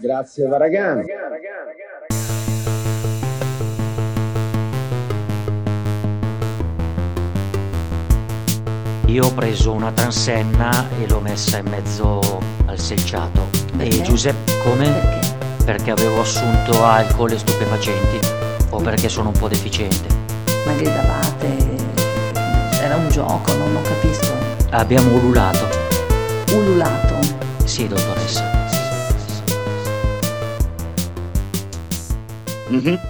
Grazie Varagano. Io ho preso una transenna e l'ho messa in mezzo al selciato. Perché? E Giuseppe, come? Perché? Perché avevo assunto alcol e stupefacenti o perché sono un po' deficiente. Ma gridavate? Era un gioco, non lo capisco. Abbiamo ululato. Ululato. Sì, dottoressa. Mm-hmm.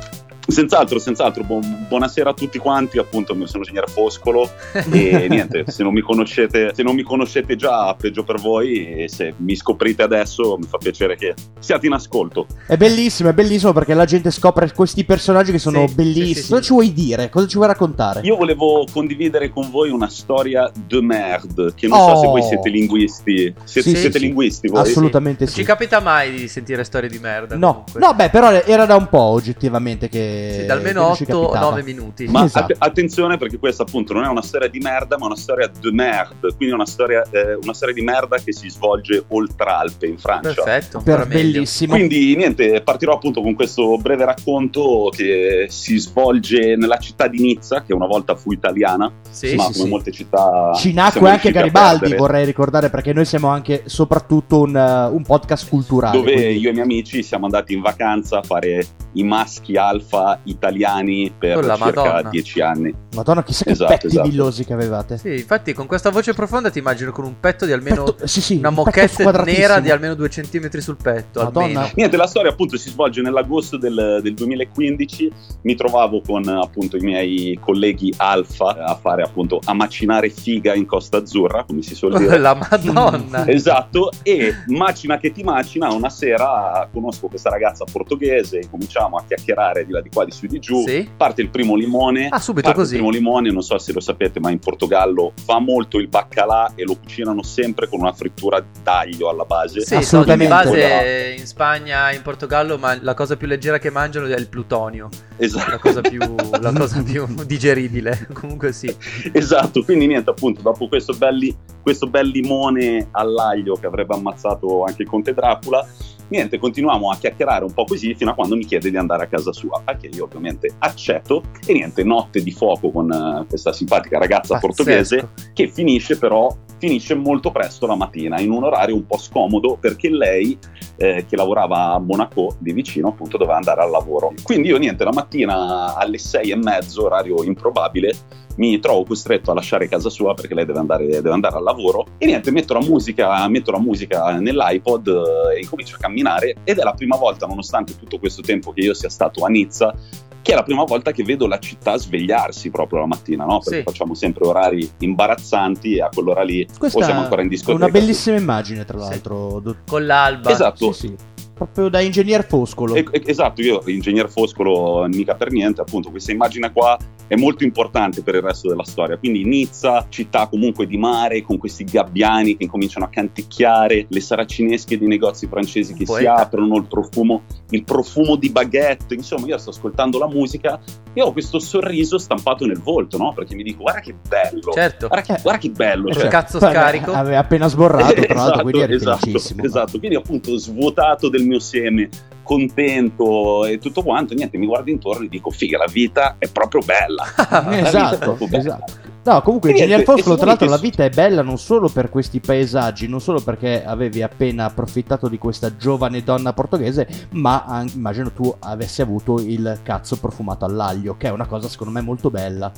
Senz'altro, senz'altro, Bu- buonasera a tutti quanti, appunto, io sono ingegnere Foscolo e niente, se non mi conoscete, se non mi conoscete già, peggio per voi e se mi scoprite adesso mi fa piacere che siate in ascolto. È bellissimo, è bellissimo perché la gente scopre questi personaggi che sono Sì, bellissimi. sì, sì, Cosa ci vuoi dire? Cosa ci vuoi raccontare? Io volevo condividere con voi una storia de merde, che non so se Oh. voi siete linguisti. Siete, Sì, siete sì. linguisti voi? Assolutamente Non sì. ci capita mai di sentire storie di merda. No, comunque. no, beh, però era da un po' oggettivamente che. Sì, da almeno che non ci 8 o capitava. 9 minuti. Ma Esatto. att- attenzione perché questa appunto non è una storia di merda, ma una storia de merde, quindi una storia, eh, una storia di merda che si svolge oltre Alpe in Francia. Perfetto. Per bellissimo. Quindi niente, partirò appunto con questo breve racconto che si svolge nella città di Nizza, che una volta fu italiana, Sì, ma sì, come sì. molte città... Ci nacque anche Garibaldi, vorrei ricordare, perché noi siamo anche soprattutto un, un podcast culturale. Dove quindi- io e i miei amici siamo andati in vacanza a fare i maschi alfa italiani per Oh, la circa Madonna. dieci anni. Madonna, chissà che Esatto, petti esatto. villosi che avevate. Sì, infatti con questa voce profonda ti immagino con un petto di almeno... Petto- sì, sì, una un moquette nera di almeno 2 cm sul petto. Madonna. Almeno. Niente, la storia appunto si svolge nell'agosto del, del 2015. Mi trovavo con appunto i miei colleghi alfa a fare appunto a macinare figa in Costa Azzurra, come si suol dire. La Madonna. Esatto, e macina che ti macina, una sera conosco questa ragazza portoghese, cominciamo a chiacchierare di là di qua, di su di giù. Sì. Parte il primo limone. Ah, subito parte così. Il primo limone, non so se lo sapete, ma in Portogallo va molto il baccalà e lo cucinano sempre con una frittura d'aglio alla base. Sì, Assolutamente. so, di base in Spagna, in Portogallo, ma la cosa più leggera che mangiano è il plutonio. Esatto. La cosa più, la cosa più digeribile. Comunque sì. Esatto, quindi niente, appunto, dopo questo, belli- questo bel limone all'aglio che avrebbe ammazzato anche il conte Dracula, niente, continuiamo a chiacchierare un po' così fino a quando mi chiede di andare a casa sua, a che io ovviamente accetto e niente, notte di fuoco con eh, questa simpatica ragazza Pazzesco. portoghese che finisce però finisce molto presto la mattina in un orario un po' scomodo perché lei eh, che lavorava a Monaco di vicino appunto doveva andare al lavoro quindi io niente la mattina alle sei e mezzo orario improbabile mi trovo costretto a lasciare casa sua perché lei deve andare, deve andare al lavoro e niente metto la musica, metto la musica nell'iPod eh, e incomincio a camminare ed è la prima volta nonostante tutto questo tempo che io sia stato a Nizza che è la prima volta che vedo la città svegliarsi proprio la mattina, no? Perché Sì. facciamo sempre orari imbarazzanti e a quell'ora lì Questa o siamo ancora in è discoteca. una bellissima immagine, tra Sì. l'altro. do- Con l'alba. Esatto. Sì, sì. Proprio da ingegner Foscolo. E- esatto, io ingegner Foscolo mica per niente, appunto questa immagine qua è molto importante per il resto della storia. Quindi Nizza, città comunque di mare, con questi gabbiani che incominciano a canticchiare, le saracinesche dei negozi francesi che si Poeta. aprono, il profumo, il profumo di baguette, insomma io sto ascoltando la musica e ho questo sorriso stampato nel volto, no? Perché mi dico guarda che bello, Certo. guarda che, guarda che bello. Cioè, cazzo scarico. Aveva appena sborrato, tra l'altro, esatto, quindi eri esatto, esatto. quindi appunto svuotato del mio seme, contento e tutto quanto, niente, mi guardo intorno e dico figa, la vita è proprio bella. È Esatto, proprio bella. esatto. No, comunque, niente, Foscolo, e tra l'altro, la vita è bella non solo per questi paesaggi, non solo perché avevi appena approfittato di questa giovane donna portoghese, ma an- immagino tu avessi avuto il cazzo profumato all'aglio, che è una cosa secondo me molto bella.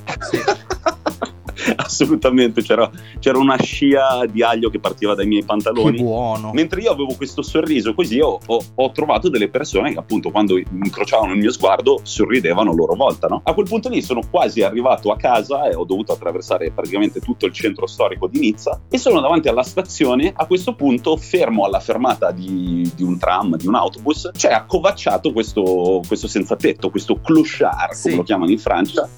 Assolutamente, c'era, c'era una scia di aglio che partiva dai miei Che pantaloni. buono. Mentre io avevo questo sorriso così, ho, ho- ho trovato delle persone che appunto quando incrociavano il mio sguardo sorridevano a loro volta. No? A quel punto lì sono quasi arrivato a casa e ho dovuto attraversare praticamente tutto il centro storico di Nizza e sono davanti alla stazione. A questo punto fermo alla fermata di, di un tram, di un autobus, c'è accovacciato questo, questo senza tetto, questo clochard, Sì. come lo chiamano in Francia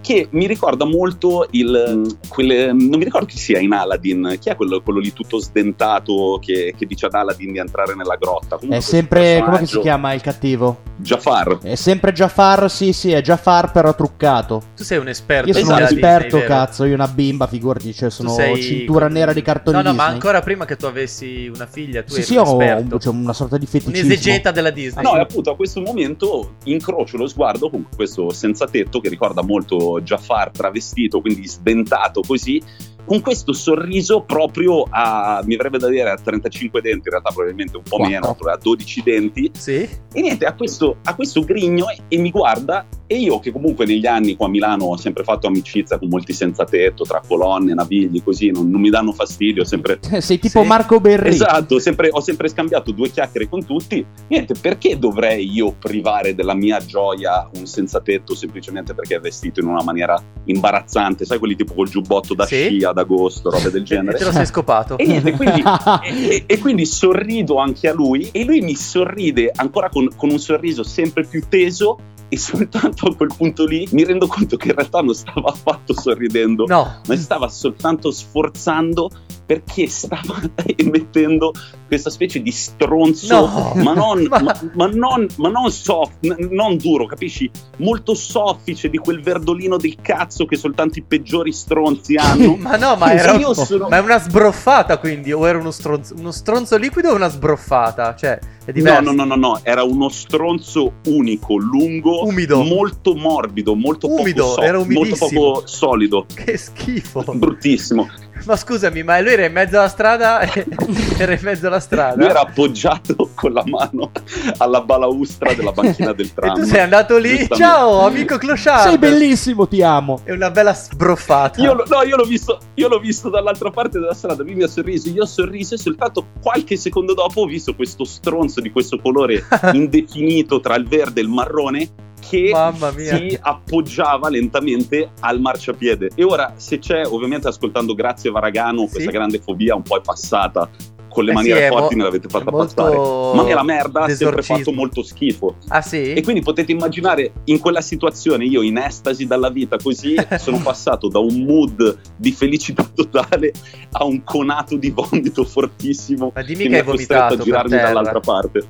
che mi ricorda molto il quelle- non mi ricordo chi sia in Aladdin chi è quello, quello lì tutto sdentato che, che dice ad Aladdin di entrare nella grotta Comunque È sempre, come si chiama il cattivo? Jafar. È sempre Jafar, sì, sì, è Jafar però truccato. Tu sei un esperto. Io sono un Esatto. di esperto, Disney, vero? cazzo, io una bimba, figurati, cioè sono sei cintura nera di cartoni No, no, ma Disney. ancora prima che tu avessi una figlia, tu Sì, eri sì, un ho esperto. un- cioè, una sorta di feticismo. Un'esegeta della Disney. No, e appunto a questo momento incrocio lo sguardo con questo senza tetto che ricorda molto Jafar travestito, quindi sdentato così, con questo sorriso proprio a, mi verrebbe da dire a 35 denti, in realtà probabilmente un po' Quattro. meno, a 12 denti, Sì? e niente, ha questo, ha questo grigno e, e mi guarda e io che comunque negli anni qua a Milano ho sempre fatto amicizia con molti senza tetto, tra colonne, navigli, così, non, non mi danno fastidio, sempre Sei tipo Sì. Marco Berri. Esatto, sempre- ho sempre scambiato due chiacchiere con tutti. Niente, perché dovrei io privare della mia gioia un senza tetto semplicemente perché è vestito in una maniera imbarazzante? Sai, quelli tipo col giubbotto da Sì. sci ad agosto, robe del E te lo genere. sei scopato. E niente, quindi, e- e quindi sorrido anche a lui e lui mi sorride ancora con, con un sorriso sempre più teso e soltanto a quel punto lì mi rendo conto che in realtà non stava affatto sorridendo No. ma stava soltanto sforzando perché stava emettendo questa specie di stronzo, No. ma, non, Ma- ma- ma non- ma non soft, non duro, capisci? Molto soffice di quel verdolino del cazzo che soltanto i peggiori stronzi hanno. Ma no, ma era io sono- Ma è una sbroffata quindi, o era uno stronzo, uno stronzo liquido o una sbroffata? Cioè, è No, diverso. no, no, no, no, era uno stronzo unico, lungo, Umido. molto morbido, molto Umido, poco soft, era molto umidissimo. poco solido, Che schifo. bruttissimo. Ma scusami, ma lui era in mezzo alla strada e... era in mezzo alla strada. Lui era appoggiato con la mano alla balaustra della banchina del E tram. tu sei andato lì, ciao amico Clochard. Sei bellissimo, ti amo. È una bella sbroffata. Io, lo- no, io l'ho, visto, io l'ho visto dall'altra parte della strada, lui mi ha sorriso, io ho sorriso e soltanto qualche secondo dopo ho visto questo stronzo di questo colore indefinito tra il verde e il marrone che si appoggiava lentamente al marciapiede. E ora, se c'è, ovviamente ascoltando Grazie Varagano, Sì. questa grande fobia un po' è passata, con le Eh sì, maniere mo- forti me l'avete fatta passare. Ma me la merda ha sempre fatto molto schifo. Ah sì? E quindi potete immaginare in quella situazione io in estasi dalla vita così sono passato da un mood di felicità totale a un conato di vomito fortissimo Ma dimmi che che mi ha costretto a girarmi dall'altra parte.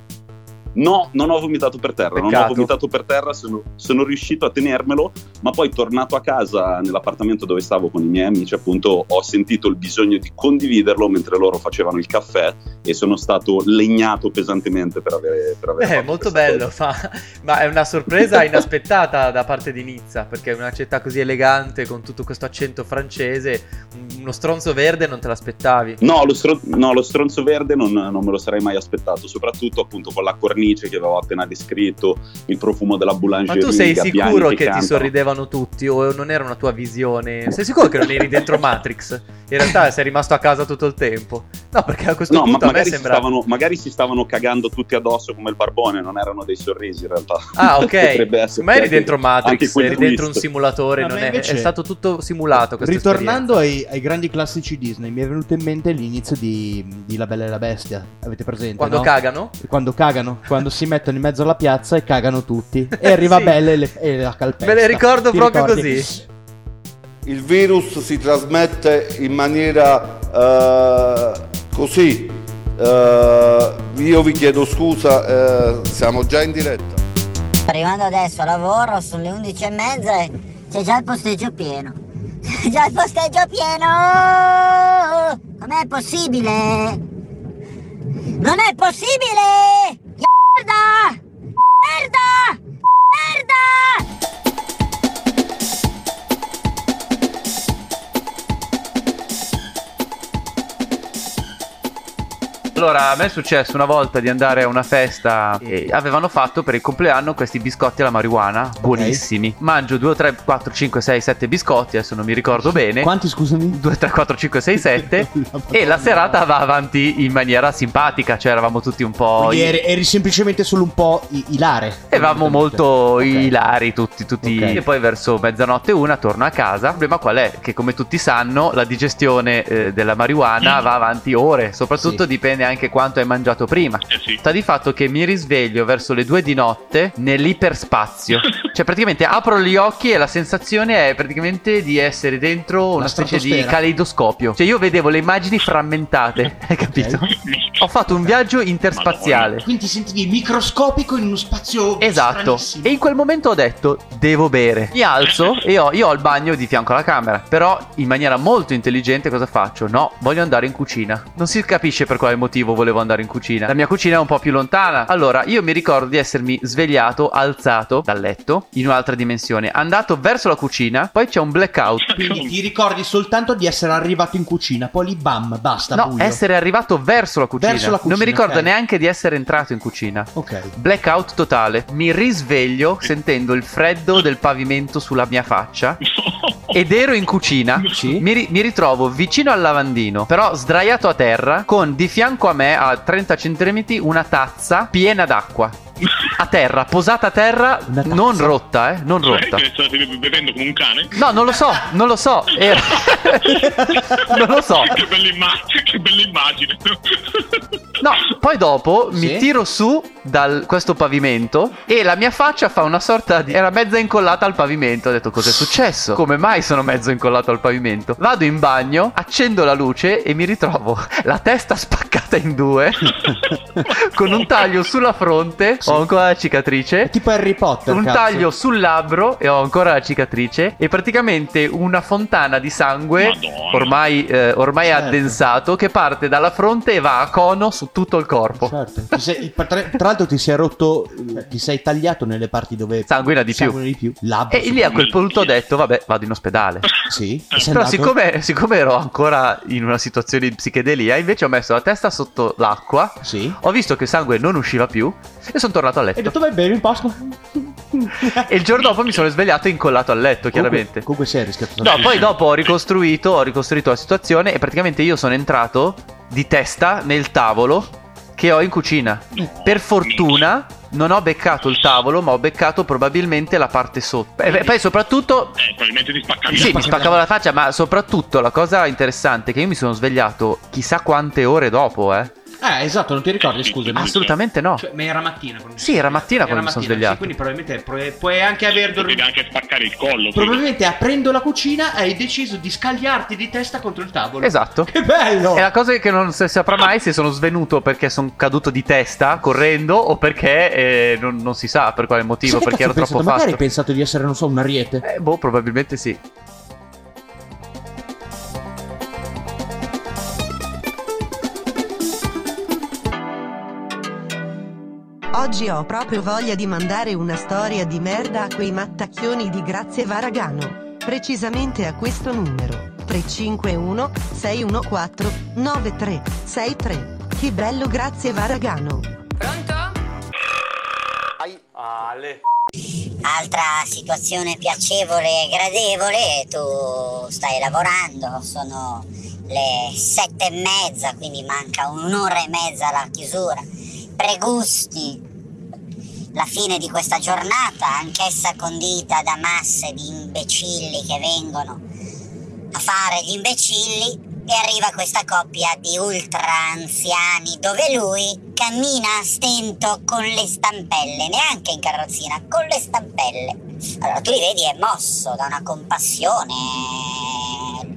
No, non ho vomitato per terra, non ho Peccato. vomitato per terra, sono, sono riuscito a tenermelo, ma poi tornato a casa nell'appartamento dove stavo con i miei amici, appunto, ho sentito il bisogno di condividerlo mentre loro facevano il caffè e sono stato legnato pesantemente per avere, per aver Beh, fatto molto bello, ma, ma è una sorpresa inaspettata da parte di Nizza, perché è una città così elegante con tutto questo accento francese, un- uno stronzo verde non te l'aspettavi. No lo, stro- no, lo stronzo verde non, non me lo sarei mai aspettato, soprattutto appunto con la cornice che avevo appena descritto, il profumo della Ma boulangerie. tu sei sicuro che, ti cantano. sorridevano tutti o non era una tua visione? Sei sicuro che non eri dentro Matrix? In realtà sei rimasto a casa tutto il tempo. No, perché a questo No, ma punto a me magari si, sembra... stavano, magari si stavano cagando tutti addosso come il barbone, non erano dei sorrisi in realtà. Ah, ok. Ma eri dentro Matrix, eri dentro un simulatore, me è, invece- è stato tutto simulato Ritornando ai, ai grandi classici Disney, mi è venuto in mente l'inizio di, di La Bella e la Bestia. Avete presente? Quando no? cagano? Quando cagano, quando si mettono in mezzo alla piazza e cagano tutti. E arriva Sì. Belle e, le- e la calpesta. Me le ricordo Ti proprio ricordi? così. Il virus si trasmette in maniera eh, così. Eh, io vi chiedo scusa, eh, siamo già in diretta. Arrivando adesso a lavoro, sono le 11 e mezza e c'è già il posteggio pieno. C'è già il posteggio pieno! Com'è possibile? Non è possibile! Merda! Merda! Merda! Allora, a me è successo una volta di andare a una festa e avevano fatto per il compleanno questi biscotti alla marijuana, buonissimi. Mangio 2, 3, 4, 5, 6, 7 biscotti, adesso non mi ricordo bene. Quanti, scusami? 2, 3, 4, 5, 6, 7 e la serata va avanti in maniera simpatica, cioè eravamo tutti un po' Quindi eri, eri semplicemente solo un po' i- ilare. Eravamo molto Ok. ilari tutti, tutti. Ok. E poi verso mezzanotte una torno a casa. Il problema qual è? Che come tutti sanno la digestione eh, della marijuana va avanti ore. Soprattutto dipende anche neanche quanto hai mangiato prima. Eh sì. Sta di fatto che mi risveglio verso le due di notte nell'iperspazio. cioè, praticamente apro gli occhi e la sensazione è praticamente di essere dentro una specie di caleidoscopio. Cioè, io vedevo le immagini frammentate, hai capito? Ho fatto un viaggio interspaziale. Quindi ti sentivi microscopico in uno spazio Esatto. stranissimo. E in quel momento ho detto: devo bere. Mi alzo e ho, io ho il bagno di fianco alla camera. Però, in maniera molto intelligente, cosa faccio? No, voglio andare in cucina. Non si capisce per quale motivo volevo andare in cucina. La mia cucina è un po' più lontana. Allora, io mi ricordo di essermi svegliato, alzato dal letto in un'altra dimensione, andato verso la cucina. Poi c'è un blackout. Quindi ti ricordi soltanto di essere arrivato in cucina, poi lì bam, basta, No, buio. essere arrivato verso la cucina. Verso la non mi cucina, ricordo ok. neanche di essere entrato in cucina. Ok. Blackout totale. Mi risveglio sentendo il freddo del pavimento sulla mia faccia. Ed ero in cucina. Sì. Mi, ri- mi ritrovo vicino al lavandino, però sdraiato a terra, con di fianco a me, a 30 cm, una tazza piena d'acqua. A terra, posata a terra, non rotta, eh, non Cioè, rotta. che state bevendo come un cane? No, non lo so, non lo so. Era- non lo so. che bella immagine, che bella immagine. No, poi dopo Sì? mi tiro su da questo pavimento e la mia faccia fa una sorta di... era mezza incollata al pavimento. Ho detto cos'è successo? Come mai sono mezzo incollato al pavimento? Vado in bagno, accendo la luce e mi ritrovo la testa spaccata in due con un taglio sulla fronte, ho ancora la cicatrice. È tipo Harry Potter, Un cazzo. taglio sul labbro e ho ancora la cicatrice e praticamente una fontana di sangue Madonna. ormai, eh, ormai Certo. addensato che parte dalla fronte e va a cono su tutto il corpo. Certo. Ti sei- tra, tra l'altro ti sei rotto, ti sei tagliato nelle parti dove Sanguina di più. sanguina di più. Labbro. E lì a quel punto ho detto, vabbè, vado in ospedale. Sì. Eh, Però siccome, siccome ero ancora in una situazione di psichedelia, invece ho messo la testa sotto l'acqua, Sì. ho visto che il sangue non usciva più e sono tornato a E hai letto. detto vai bene in Pasqua. E il giorno dopo mi sono svegliato e incollato al letto, chiaramente. Comunque, comunque sei rischiato. No, poi dopo ho ricostruito, ho ricostruito la situazione e praticamente io sono entrato di testa nel tavolo che ho in cucina. Per fortuna non ho beccato il tavolo, ma ho beccato probabilmente la parte sotto. E poi soprattutto Eh, probabilmente ti spaccavi sì, mi spaccavo la faccia, ma soprattutto la cosa interessante è che io mi sono svegliato chissà quante ore dopo, eh. Eh, esatto, non ti ricordi, scusami. Assolutamente no. Cioè, ma era mattina quando Sì, era mattina quando mi sono svegliato. sì, quindi probabilmente puoi, puoi anche aver dormito. anche spaccare il collo. Probabilmente aprendo la cucina hai deciso di scagliarti di testa contro il tavolo. Esatto. Che bello! E la cosa è che non si saprà mai se sono svenuto perché sono caduto di testa correndo o perché eh, non, non si sa per quale motivo, che perché ero troppo pensato? Magari fatto. hai pensato di essere, non so, un ariete. Eh, boh, probabilmente sì. Oggi ho proprio voglia di mandare una storia di merda a quei mattacchioni di Grazie Varagano. Precisamente a questo numero. 351 614 9363. Che bello Grazie Varagano. Altra situazione piacevole e gradevole, tu stai lavorando, sono le sette e mezza, quindi manca un'ora e mezza alla chiusura. Pregusti la fine di questa giornata, anch'essa condita da masse di imbecilli che vengono a fare gli imbecilli e arriva questa coppia di ultra anziani dove lui cammina a stento con le stampelle, neanche in carrozzina, con le stampelle. Allora tu li vedi è mosso da una compassione,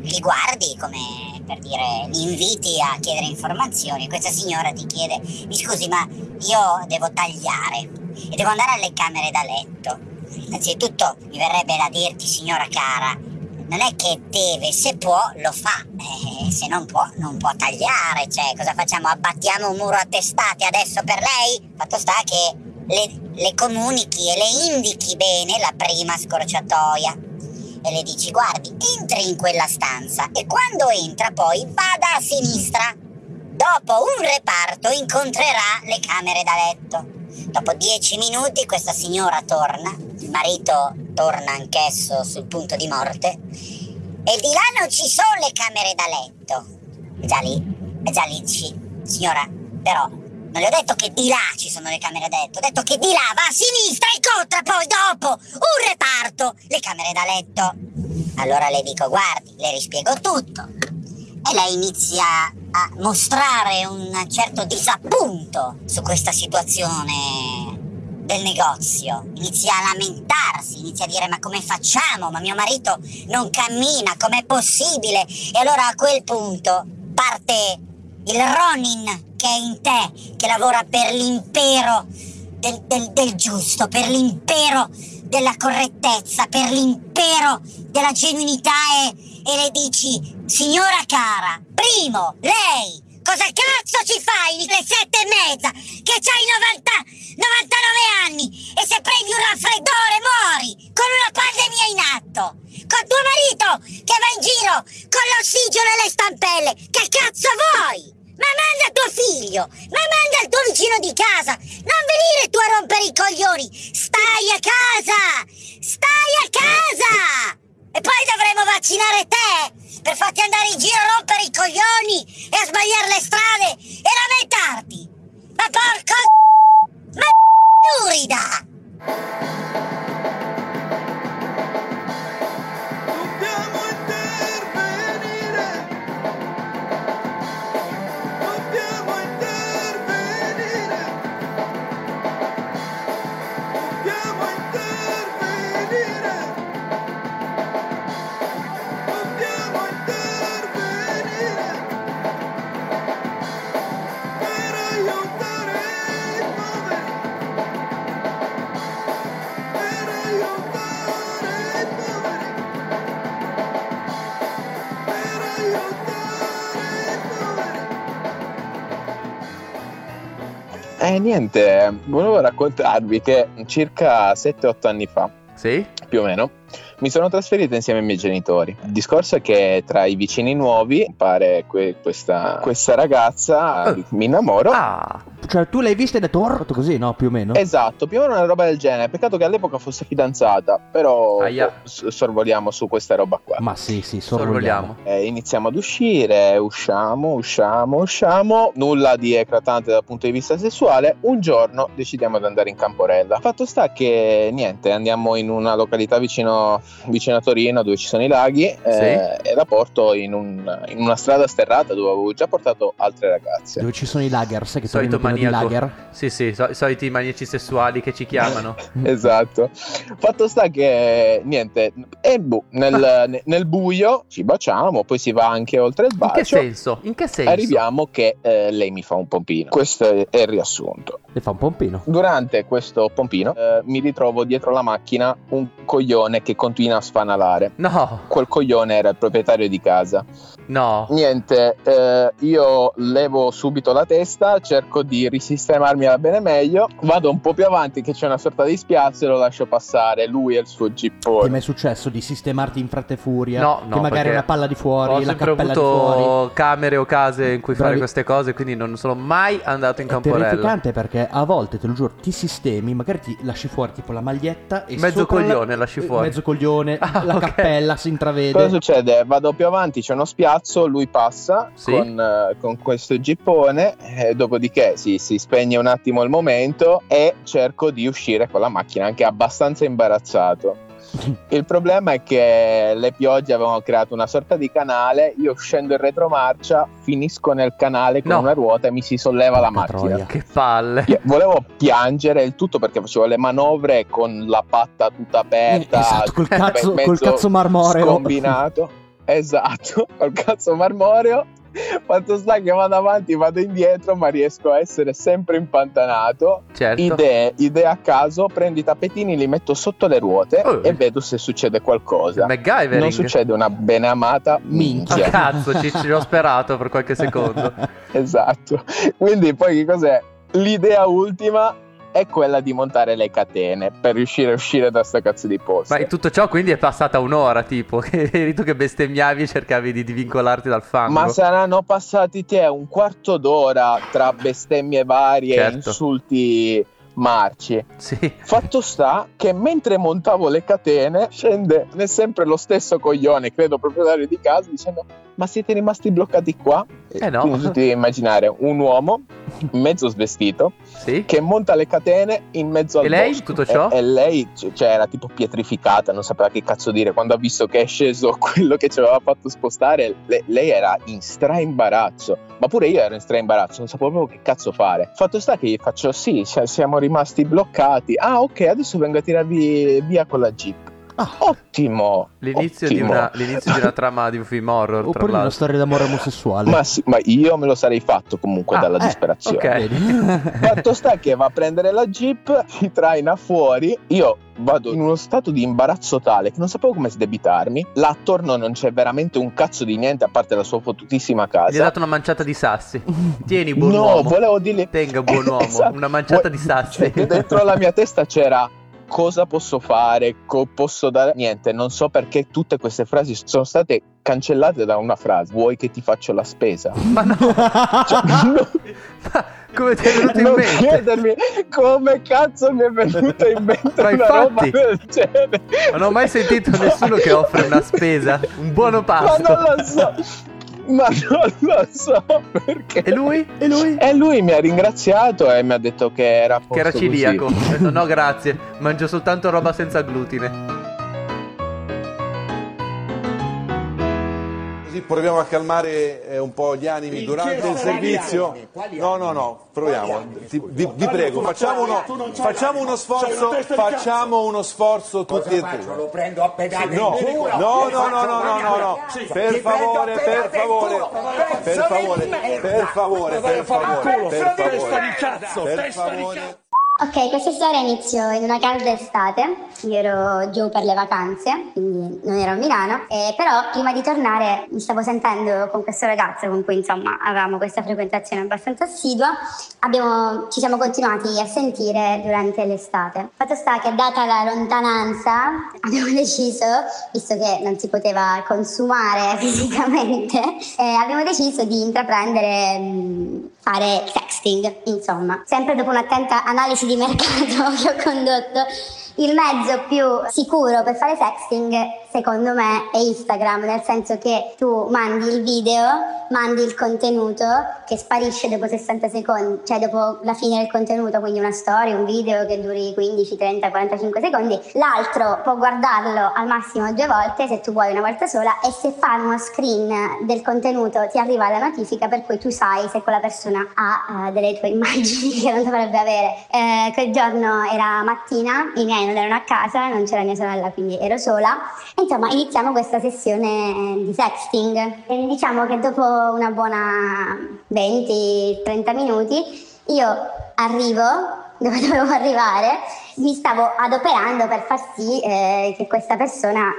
li guardi come per dire, li inviti a chiedere informazioni. Questa signora ti chiede, mi scusi ma io devo tagliare e devo andare alle camere da letto. Innanzitutto mi verrebbe da dirti, signora cara, non è che deve, se può lo fa, eh, se non può non può tagliare, cioè cosa facciamo? Abbattiamo un muro a testate adesso per lei? Fatto sta che le, le comunichi e le indichi bene la prima scorciatoia e le dici guardi entri in quella stanza e quando entra poi vada a sinistra. Dopo un reparto incontrerà le camere da letto. Dopo dieci minuti questa signora torna, il marito torna anch'esso sul punto di morte e di là non ci sono le camere da letto. È già lì, è già lì dici, signora, però non le ho detto che di là ci sono le camere da letto, ho detto che di là va a sinistra e incontra poi dopo un reparto le camere da letto. Allora le dico, guardi, le rispiego tutto. E lei inizia a mostrare un certo disappunto su questa situazione del negozio. Inizia a lamentarsi, inizia a dire ma come facciamo? Ma mio marito non cammina, com'è possibile? E allora a quel punto parte il Ronin che è in te, che lavora per l'impero del, del- del giusto, per l'impero della correttezza, per l'impero della genuinità e, e le dici, signora cara, primo, lei, cosa cazzo ci fai le sette e mezza, che c'hai Eh, niente, volevo raccontarvi che circa 7-8 anni fa, Sì? più o meno, mi sono trasferito insieme ai miei genitori. Il discorso è che tra i vicini nuovi, pare que- questa, questa ragazza mi innamoro. Ah, Cioè, tu l'hai vista e hai detto, oh, così, no? Più o meno. Esatto, più o meno una roba del genere. Peccato che all'epoca fosse fidanzata, però Aia. sorvoliamo su questa roba qua. Ma sì, sì, sorvoliamo. sorvoliamo. Eh, iniziamo ad uscire, usciamo, usciamo, usciamo, nulla di eclatante dal punto di vista sessuale. Un giorno decidiamo di andare in Camporella. Fatto sta che niente, andiamo in una località vicino, vicino a Torino dove ci sono i laghi eh, e la porto in, un- in una strada sterrata dove avevo già portato altre ragazze. Dove ci sono i lager, sai che solito Torino è di lager? Sì, sì, so- i soliti maniaci sessuali che ci chiamano. esatto. Fatto sta che niente, e boh, nel, ne- nel buio ci baciamo, poi si va anche oltre il In bacio. che senso? In che senso? Arriviamo che eh, lei mi fa un pompino. Questo è, è il riassunto. Le fa un pompino. Durante questo pompino eh, mi ritrovo dietro la macchina un coglione che continua a sfanalare. No, Quel coglione era il proprietario di casa. No. Niente, eh, io levo subito la testa, cerco di risistemarmi alla bene meglio, vado un po' più avanti che c'è una sorta di spiazzo e lo lascio passare, lui e il suo Ti è gippone. mai successo di sistemarti in fretta e furia? No, no, Che magari una palla di fuori, Ho la cappella di fuori. avuto camere o case in cui fare Bravi. queste cose, quindi non sono mai andato in È camporella. terrificante perché a volte, te lo giuro, ti sistemi, magari ti lasci fuori tipo la maglietta e Mezzo sopra la- coglione lasci eh, fuori. Mezzo coglione, Ah, la ok. cappella si Cosa intravede. succede? Vado più avanti, c'è uno spiazzo, lui passa Sì. con, eh, con questo gippone, e dopodiché si, si spegne un attimo il momento e cerco di uscire con la macchina, anche abbastanza imbarazzato. Il problema è che le piogge avevano creato una sorta di canale, io uscendo in retromarcia finisco nel canale con No. una ruota e mi si solleva la macchina. troia. Che palle. Volevo piangere il tutto perché facevo le manovre con la patta tutta aperta, Esatto, col cazzo, me- col cazzo marmoreo. scombinato. Esatto, col cazzo marmoreo. Fatto sta che vado avanti, vado indietro, ma riesco a essere sempre impantanato. Certo. Idee, idee a caso, prendo i tappetini, li metto sotto le ruote Oh. e vedo se succede qualcosa. MacGyvering. Non succede una beneamata Minchia. Minchia. cazzo, ci, ci ho sperato per qualche secondo. Esatto. Quindi poi che cos'è? L'idea ultima è quella di montare le catene per riuscire a uscire da sta cazzo di posto. Ma in tutto ciò quindi è passata un'ora, tipo, che eri tu che bestemmiavi e cercavi di divincolarti dal fango. Ma saranno passati te un quarto d'ora tra bestemmie varie e Certo. insulti marci. Sì. Fatto sta che mentre montavo le catene scende sempre lo stesso coglione, credo proprietario di casa, dicendo ma siete rimasti bloccati qua? Eh no. Quindi tu devi immaginare un uomo mezzo svestito Sì. che monta le catene in mezzo al E lei, bosco. tutto ciò? E, e lei cioè, era tipo pietrificata, non sapeva che cazzo dire. Quando ha visto che è sceso quello che ci aveva fatto spostare, le- lei era in straimbarazzo. Ma pure io ero in straimbarazzo, non sapevo proprio che cazzo fare. Fatto sta che gli faccio sì, siamo rimasti bloccati. Ah, ok, adesso vengo a tirarvi via con la jeep. Ottimo! L'inizio di, ottimo. una, l'inizio di una trama di un film horror, tra Oppure una storia d'amore omosessuale. Ma, sì, ma io me lo sarei fatto comunque Ah, dalla eh, disperazione. ok. Vedi? Fatto sta che va a prendere la jeep, si traina fuori. Io vado in uno stato di imbarazzo tale che non sapevo come sdebitarmi. Là attorno non c'è veramente un cazzo di niente a parte la sua fottutissima Gli ha casa. dato una manciata di sassi. Tieni, buon No, uomo. volevo dirgli. Tenga, buon uomo. Esatto. Una manciata Vuoi- di sassi. Cioè, dentro la mia testa c'era. Cosa posso fare? Co- posso dare? Niente, non so perché tutte queste frasi sono state cancellate da una frase. Vuoi che ti faccio la spesa? Ma no, Cioè, no- ma come ti è venuto in non mente? chiedermi come cazzo mi è venuta in mente Ma una roba infatti. del genere. Non ho mai sentito nessuno che offre una spesa, un buono Ma pasto. non lo so. Ma non lo so perché. E lui? E lui? E lui mi ha ringraziato e mi ha detto che era Che era. Ha detto, no, grazie, mangio soltanto roba senza glutine. Proviamo a calmare eh, un po' gli animi durante il servizio. No, no, no, proviamo. Ti- vi, vi prego, facciamo uno, facciamo uno sforzo, facciamo uno sforzo tutti e due. Lo prendo a pedate No, no, no, no, no, no, no, no. Per favore, per favore, per favore, per favore, per favore, per favore, Ok, questa storia iniziò in una calda estate, io ero giù per le vacanze, quindi non ero a Milano, e però prima di tornare mi stavo sentendo con questo ragazzo con cui insomma avevamo questa frequentazione abbastanza assidua, Abbiamo- ci siamo continuati a sentire durante l'estate. Fatto sta che data la lontananza abbiamo deciso, visto che non si poteva consumare fisicamente, eh, abbiamo deciso di intraprendere mh, fare sexting, insomma. Sempre dopo un'attenta analisi di mercato che ho condotto, il mezzo più sicuro per fare sexting, secondo me, è Instagram, nel senso che tu mandi il video, mandi il contenuto che sparisce dopo 60 secondi, cioè dopo la fine del contenuto, quindi una storia, un video che duri 15, 30, 45 secondi, l'altro può guardarlo al massimo due volte, se tu vuoi una volta sola, e se fa uno screen del contenuto ti arriva la notifica per cui tu sai se quella persona ha eh, delle tue immagini che non dovrebbe avere. Eh, quel giorno era mattina, i miei non erano a casa, non c'era mia sorella, quindi ero sola. E insomma, iniziamo questa sessione di sexting. E diciamo che dopo una buona 20-30 minuti io arrivo dove dovevo arrivare, mi stavo adoperando per far sì eh, che questa persona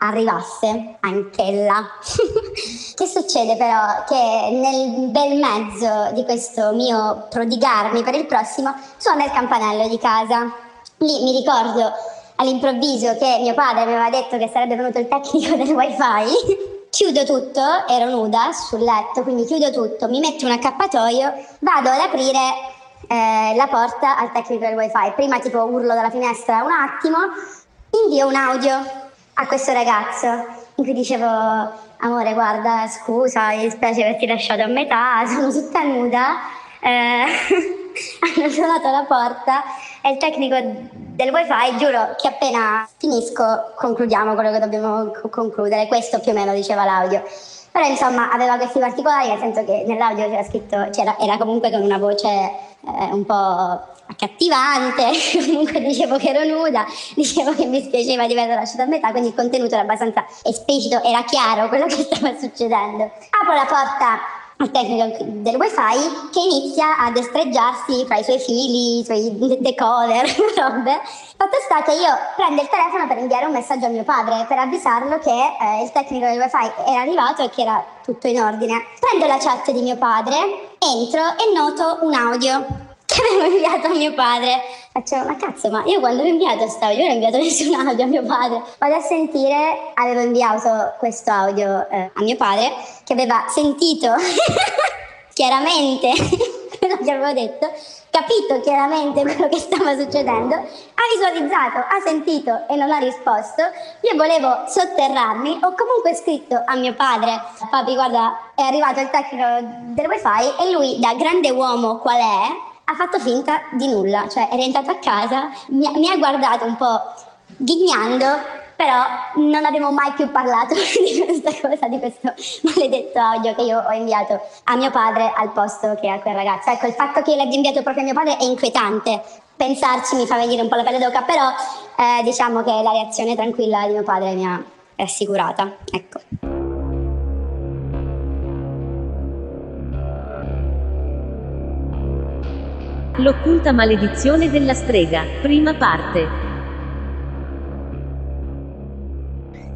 arrivasse anch'ella. che succede però? Che nel bel mezzo di questo mio prodigarmi per il prossimo suona il campanello di casa. Lì mi ricordo all'improvviso che mio padre mi aveva detto che sarebbe venuto il tecnico del wifi. Chiudo tutto, ero nuda sul letto, quindi chiudo tutto, mi metto un accappatoio, vado ad aprire eh, la porta al tecnico del wifi. Prima tipo urlo dalla finestra un attimo, invio un audio a questo ragazzo in cui dicevo amore guarda scusa mi dispiace averti lasciato a metà, sono tutta nuda. Eh, hanno suonato la porta e il tecnico del wifi giuro che appena finisco concludiamo quello che dobbiamo co- concludere questo più o meno diceva l'audio. Però insomma aveva questi particolari nel senso che nell'audio c'era scritto c'era, era comunque con una voce eh, un po' accattivante comunque dicevo che ero nuda dicevo che mi spiaceva di averlo lasciato a metà quindi il contenuto era abbastanza esplicito era chiaro quello che stava succedendo. Apro la porta tecnico del wifi che inizia a destreggiarsi fra i suoi fili, i suoi de- decoder, robe. Fatto sta che io prendo il telefono per inviare un messaggio a mio padre per avvisarlo che eh, il tecnico del wifi era arrivato e che era tutto in ordine. Prendo la chat di mio padre, entro e noto un audio che avevo inviato a mio padre. Faccio, ma cazzo, ma io quando ho inviato questo audio non ho inviato nessun audio a mio padre. Vado a sentire, avevo inviato questo audio eh, a mio padre che aveva sentito chiaramente quello che avevo detto, capito chiaramente quello che stava succedendo, ha visualizzato, ha sentito e non ha risposto. Io volevo sotterrarmi, ho comunque scritto a mio padre, papi guarda è arrivato il tecnico del wifi e lui da grande uomo qual è ha fatto finta di nulla, cioè è rientrato a casa, mi, mi ha guardato un po' ghignando, però non abbiamo mai più parlato di questa cosa, di questo maledetto audio che io ho inviato a mio padre al posto che a quel ragazzo. Ecco, il fatto che io l'abbia inviato proprio a mio padre è inquietante. Pensarci mi fa venire un po' la pelle d'oca, però eh, diciamo che la reazione tranquilla di mio padre mi ha rassicurata. Ecco. L'occulta maledizione della strega, prima parte.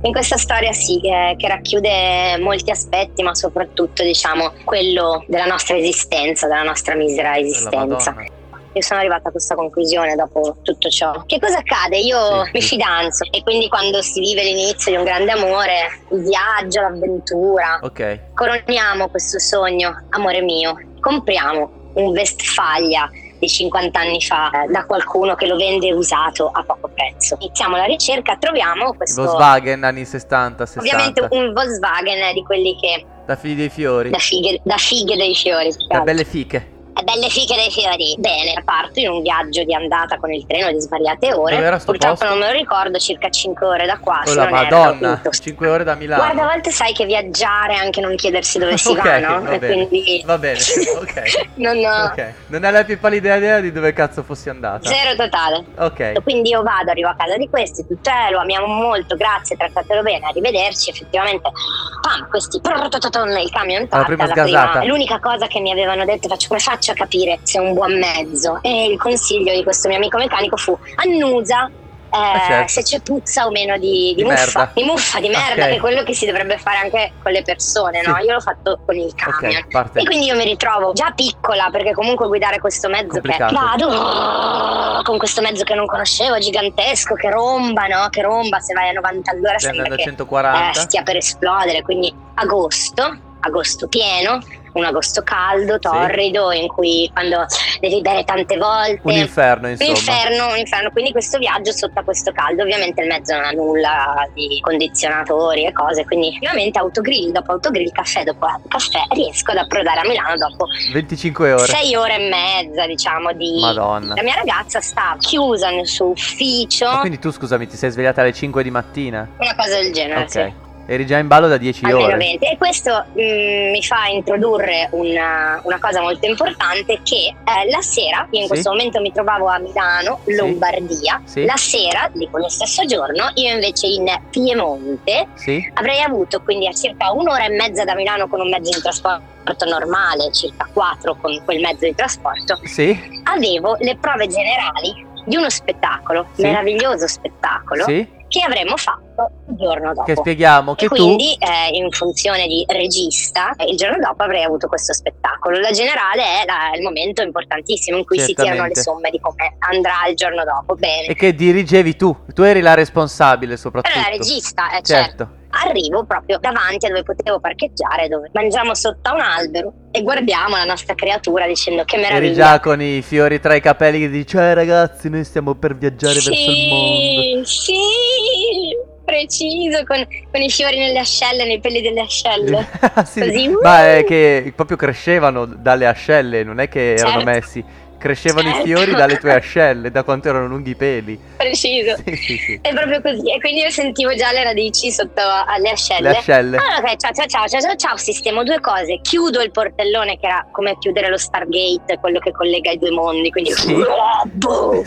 In questa storia sì, che, che racchiude molti aspetti, ma soprattutto diciamo quello della nostra esistenza, della nostra misera esistenza. Io sono arrivata a questa conclusione dopo tutto ciò. Che cosa accade? Io Sì, mi fidanzo e quindi quando si vive l'inizio di un grande amore, il viaggio, l'avventura, Ok. coroniamo questo sogno, amore mio, compriamo un Westfalia di 50 anni fa eh, da qualcuno che lo vende usato a poco prezzo. Iniziamo la ricerca, troviamo questo Volkswagen anni 60, 60. ovviamente un Volkswagen di quelli che Da figli dei fiori. da fighe, da fighe dei fiori. Da belle fiche. Belle fiche dei fiori. Bene, parto in un viaggio di andata con il treno di svariate ore. Purtroppo posto? non me lo ricordo, circa 5 ore da qua. Oh la madonna, appunto. 5 ore da Milano. Guarda, a volte sai che viaggiare è anche non chiedersi dove si ok, va, no? va bene. quindi Va bene, ok. non ho ok. Non hai la più pallida idea di dove cazzo fossi andata. zero totale. Ok. Quindi io vado, arrivo a casa di questi, tutto è, lo amiamo molto, grazie, trattatelo bene, arrivederci. Effettivamente, pam, questi il camion Alla parte, prima alla sgasata. È l'unica cosa che mi avevano detto, faccio come faccio a capire se è un buon mezzo? E il consiglio di questo mio amico meccanico fu annusa. eh, Ah, certo. se c'è puzza o meno di, di Di muffa, merda. di muffa, di merda, Ok. che è quello che si dovrebbe fare anche con le persone, no? Sì. Io l'ho fatto con il camion. Ok, parte. E quindi io mi ritrovo già piccola perché comunque guidare questo mezzo Complicato. che vado con questo mezzo che non conoscevo, gigantesco, che romba, no? Che romba se vai a 90 all'ora sembra che 140. eh, stia per esplodere. Quindi agosto, agosto pieno, un agosto caldo, torrido, in cui quando devi bere tante volte. Un inferno, insomma. Un inferno, un inferno. Quindi questo viaggio sotto a questo caldo, ovviamente il mezzo non ha nulla di condizionatori e cose, quindi ovviamente autogrill dopo autogrill, caffè dopo caffè, riesco ad approdare a Milano dopo 25 ore. sei ore e mezza, diciamo, di... Madonna. La mia ragazza sta chiusa nel suo ufficio, Ma quindi tu, scusami, ti sei svegliata alle 5 di mattina? una cosa del genere, Ok. sì. Eri già in ballo da 10 Almeno ore. 20. E questo mm, mi fa introdurre una, una cosa molto importante che eh, la sera, io in Sì. questo momento mi trovavo a Milano, Lombardia, Sì. la sera di quello stesso giorno, io invece in Piemonte, Sì? avrei avuto quindi a circa un'ora e mezza da Milano con un mezzo di trasporto normale, circa quattro con quel mezzo di trasporto, Sì? avevo le prove generali di uno spettacolo, Sì. meraviglioso spettacolo, Sì? Che avremmo fatto il giorno dopo. Che spieghiamo che e tu quindi eh, in funzione di regista eh, il giorno dopo avrei avuto questo spettacolo. La generale è la- il momento importantissimo in cui si tirano le Certamente. somme di come andrà il giorno dopo. Bene. e che dirigevi tu. Tu eri la responsabile soprattutto. Però la regista, eh, certo. Certo. Arrivo proprio davanti a dove potevo parcheggiare, dove mangiamo sotto a un albero e guardiamo la nostra creatura dicendo che Eri meraviglia. già con i fiori tra i capelli che dici, "Eh, ragazzi, noi stiamo per viaggiare verso il mondo. Sì, sì, preciso, con, con i fiori nelle ascelle, nei peli delle ascelle. Ah, sì, Così, uh! Ma è che proprio crescevano dalle ascelle, non è che erano Certo. messi. Crescevano Certo. i fiori dalle tue ascelle, da quanto erano lunghi i peli. Preciso. È proprio così. E quindi io sentivo già le radici sotto alle ascelle. Le ascelle. Allora, ok, ciao, ciao, ciao, ciao, ciao, sistemo due cose. Chiudo il portellone, che era come chiudere lo Stargate, quello che collega i due mondi. Quindi Sì. boh.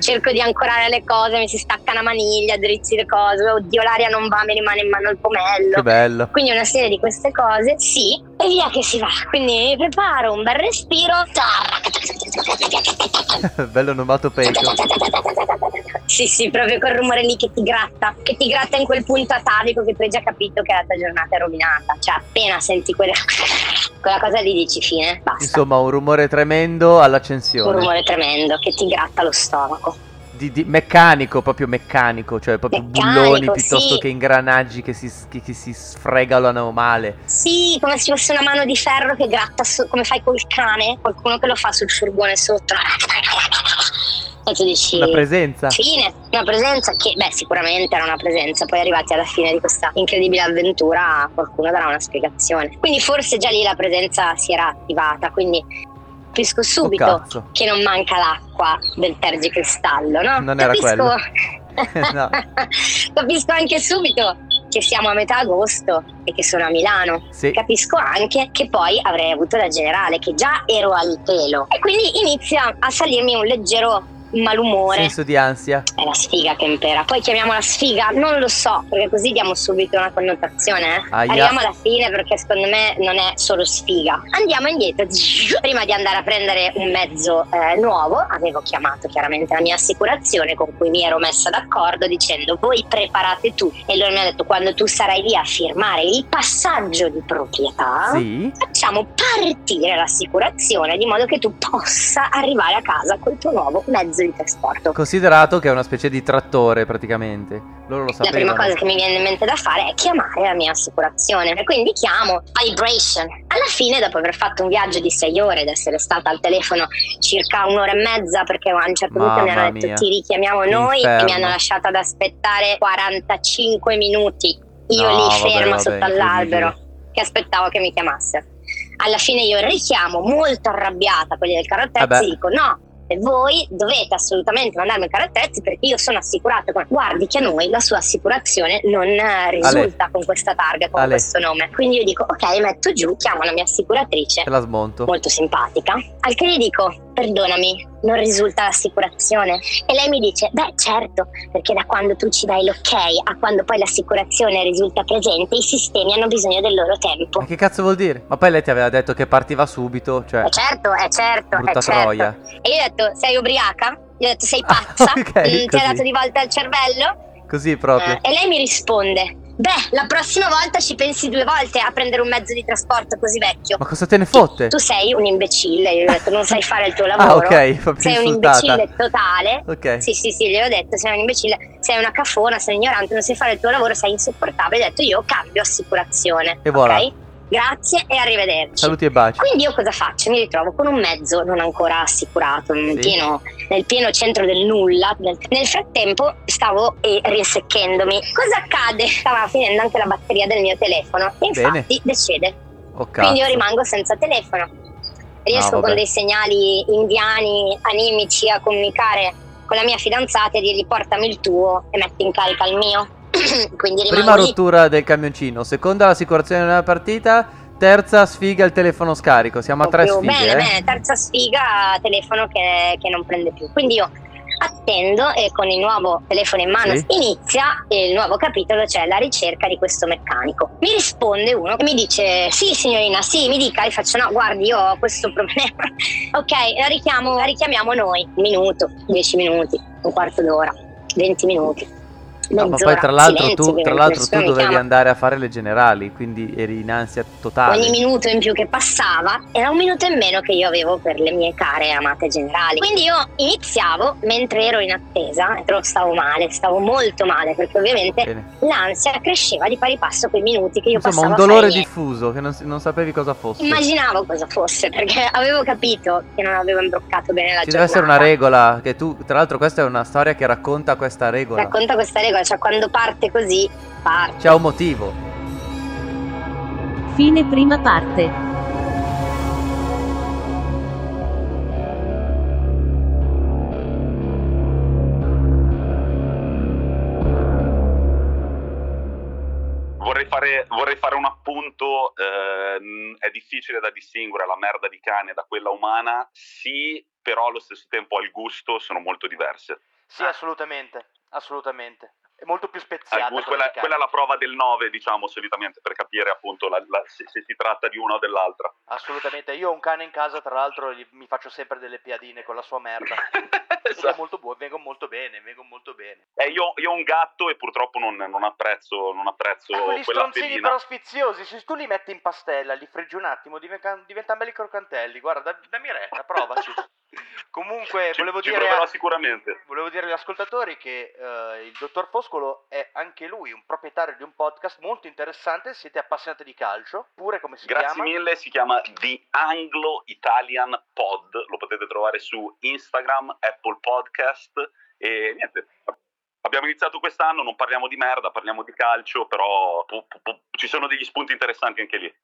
Cerco di ancorare le cose, mi si stacca una maniglia, drizzi le cose. Oddio, l'aria non va, mi rimane in mano il pomello. Che bello. Quindi una serie di queste cose, sì, e via che si va. Quindi mi preparo un bel respiro. bello onomatopeico. Sì, sì, proprio quel rumore lì che ti gratta, che ti gratta in quel punto atavico che tu hai già capito che la tua giornata è rovinata. Cioè, appena senti quelle... quella cosa lì dici fine, basta. Insomma, un rumore tremendo Un all'accensione. rumore tremendo che ti gratta lo stomaco. di- di- meccanico, proprio meccanico, cioè proprio Meccanico, bulloni piuttosto sì. che ingranaggi che si, che- che si sfregano male. Sì, come se fosse una mano di ferro che gratta su- come fai col cane, qualcuno che lo fa sul furgone sotto. E tu dici Una presenza. Fine, una presenza che, beh, sicuramente era una presenza. Poi arrivati alla fine di questa incredibile avventura, qualcuno darà una spiegazione. Quindi forse già lì la presenza si era attivata. Quindi capisco subito Oh, che non manca l'acqua del tergicristallo, no? Non era capisco, quello. No. capisco anche subito che siamo a metà agosto e che sono a Milano. Sì. Capisco anche che poi avrei avuto da generale, che già ero al pelo. E quindi inizia a salirmi un leggero malumore. Senso di ansia. È la sfiga che impera. Poi chiamiamola sfiga? Non lo so, perché così diamo subito una connotazione. eh. Aia. Arriviamo alla fine perché secondo me non è solo sfiga. Andiamo indietro. Prima di andare a prendere un mezzo eh, nuovo, avevo chiamato chiaramente la mia assicurazione con cui mi ero messa d'accordo dicendo voi preparate tu. E loro mi hanno detto quando tu sarai lì a firmare il passaggio di proprietà, Sì. facciamo partire l'assicurazione di modo che tu possa arrivare a casa col tuo nuovo mezzo di trasporto. Considerato che è una specie di trattore praticamente. Loro lo La prima sapevano. cosa che mi viene in mente da fare è chiamare la mia assicurazione. E quindi chiamo Vibration. Alla fine, dopo aver fatto un viaggio di sei ore ed essere stata al telefono circa un'ora e mezza, perché a un certo punto mi hanno detto mia. ti richiamiamo noi e mi inferno. hanno lasciato ad aspettare 45 minuti. Io No, lì vabbè, ferma vabbè, sotto all'albero che aspettavo che mi chiamassero. Alla fine io richiamo molto arrabbiata quelli del carro Vabbè. attrezzi dico no, e voi dovete assolutamente mandarmi attrezzi perché io sono assicurata con... Guardi che a noi la sua assicurazione non eh, risulta con questa targa, con Ale. questo nome. Quindi io dico ok, metto giù, chiamo la mia assicuratrice Te la smonto. molto simpatica, al che gli dico perdonami, non risulta l'assicurazione. E lei mi dice, beh certo, perché da quando tu ci dai l'ok a quando poi l'assicurazione risulta presente, i sistemi hanno bisogno del loro tempo. Ma che cazzo vuol dire? Ma poi lei ti aveva detto che partiva subito, cioè È certo, è certo, brutta è certo. troia. E io ho detto, sei ubriaca? Gli ho detto, sei pazza? ok, Mm, ti ha dato di volta il cervello? Così proprio. Eh, e lei mi risponde, beh, la prossima volta ci pensi due volte a prendere un mezzo di trasporto così vecchio. Ma cosa te ne fotte? Tu sei un imbecille, gli ho detto, non sai fare il tuo Ah, lavoro. ok, proprio Sei un insultata. imbecille totale. Ok. Sì, sì, sì, gliel'ho detto, sei un imbecille, sei una cafona, sei un ignorante, non sai fare il tuo lavoro, sei insopportabile. Ho detto, io cambio assicurazione. E voilà. Grazie e arrivederci. Saluti e baci. Quindi io cosa faccio? Mi ritrovo con un mezzo non ancora assicurato, nel, Sì. pieno, nel pieno centro del nulla. Nel, frattempo stavo eh, rinseccandomi. Cosa accade? Stava finendo anche la batteria del mio telefono e Bene. infatti decede. Oh, Quindi io rimango senza telefono. Riesco No, con dei segnali indiani, animici a comunicare con la mia fidanzata e dirgli portami il tuo e metti in carica il mio. Quindi rimango Prima rottura del camioncino, seconda l'assicurazione della partita, terza sfiga il telefono scarico. Siamo a tre Proprio sfighe, Bene, eh. bene, terza sfiga, telefono che, che non prende più. Quindi io attendo e con il nuovo telefono in mano Sì. inizia il nuovo capitolo, cioè la ricerca di questo meccanico. Mi risponde uno e mi dice: Sì, signorina, sì, mi dica. Gli faccio: No, guardi, io ho questo problema. ok, la, richiamo, la richiamiamo noi. Un minuto, dieci minuti, un quarto d'ora, venti minuti. No, ma poi tra l'altro tu, tra l'altro tu dovevi chiama. andare a fare le generali, quindi eri in ansia totale. Ogni minuto in più che passava era un minuto in meno che io avevo per le mie care amate generali. Quindi io iniziavo mentre ero in attesa, però stavo male, stavo molto male perché ovviamente Bene. l'ansia cresceva di pari passo con i minuti che io Insomma, passavo un a fare dolore diffuso che non, non sapevi cosa fosse. Immaginavo cosa fosse perché avevo capito che non avevo imbroccato bene la Ci deve giornata. essere una regola che tu, tra l'altro questa è una storia che racconta questa regola. Racconta questa regola, cioè quando parte così, parte. C'è un motivo. Fine prima parte. Vorrei fare, vorrei fare un appunto, ehm, è difficile da distinguere la merda di cane da quella umana, sì, però allo stesso tempo al gusto sono molto diverse. Sì, assolutamente, assolutamente. È molto più speziata. gusto- quella quella, quella è la prova del 9, diciamo, solitamente, per capire appunto la- la- se, se si tratta di una o dell'altra. Assolutamente. Io ho un cane in casa, tra l'altro, gli- mi faccio sempre delle piadine con la sua merda. Esatto. molto buono, vengono molto bene, vengono molto bene. Eh, io, io ho un gatto e purtroppo non, non apprezzo, non apprezzo Ah, quella stronzini però sfiziosi, se tu li metti in pastella, li freggi un attimo, diventano, diventano belli croccantelli. Guarda, da- dammi retta, provaci. Comunque, Ci- volevo ci dire, a- sicuramente. volevo dire agli ascoltatori che eh, il dottor Foscolo è anche lui un proprietario di un podcast molto interessante. Siete appassionati di calcio, pure come si Grazie chiama? mille, si chiama The Anglo Italian Pod, lo potete trovare su Instagram, Apple Podcast e niente. Abbiamo iniziato quest'anno, non parliamo di merda, parliamo di calcio, però pu- pu- pu- ci sono degli spunti interessanti anche lì.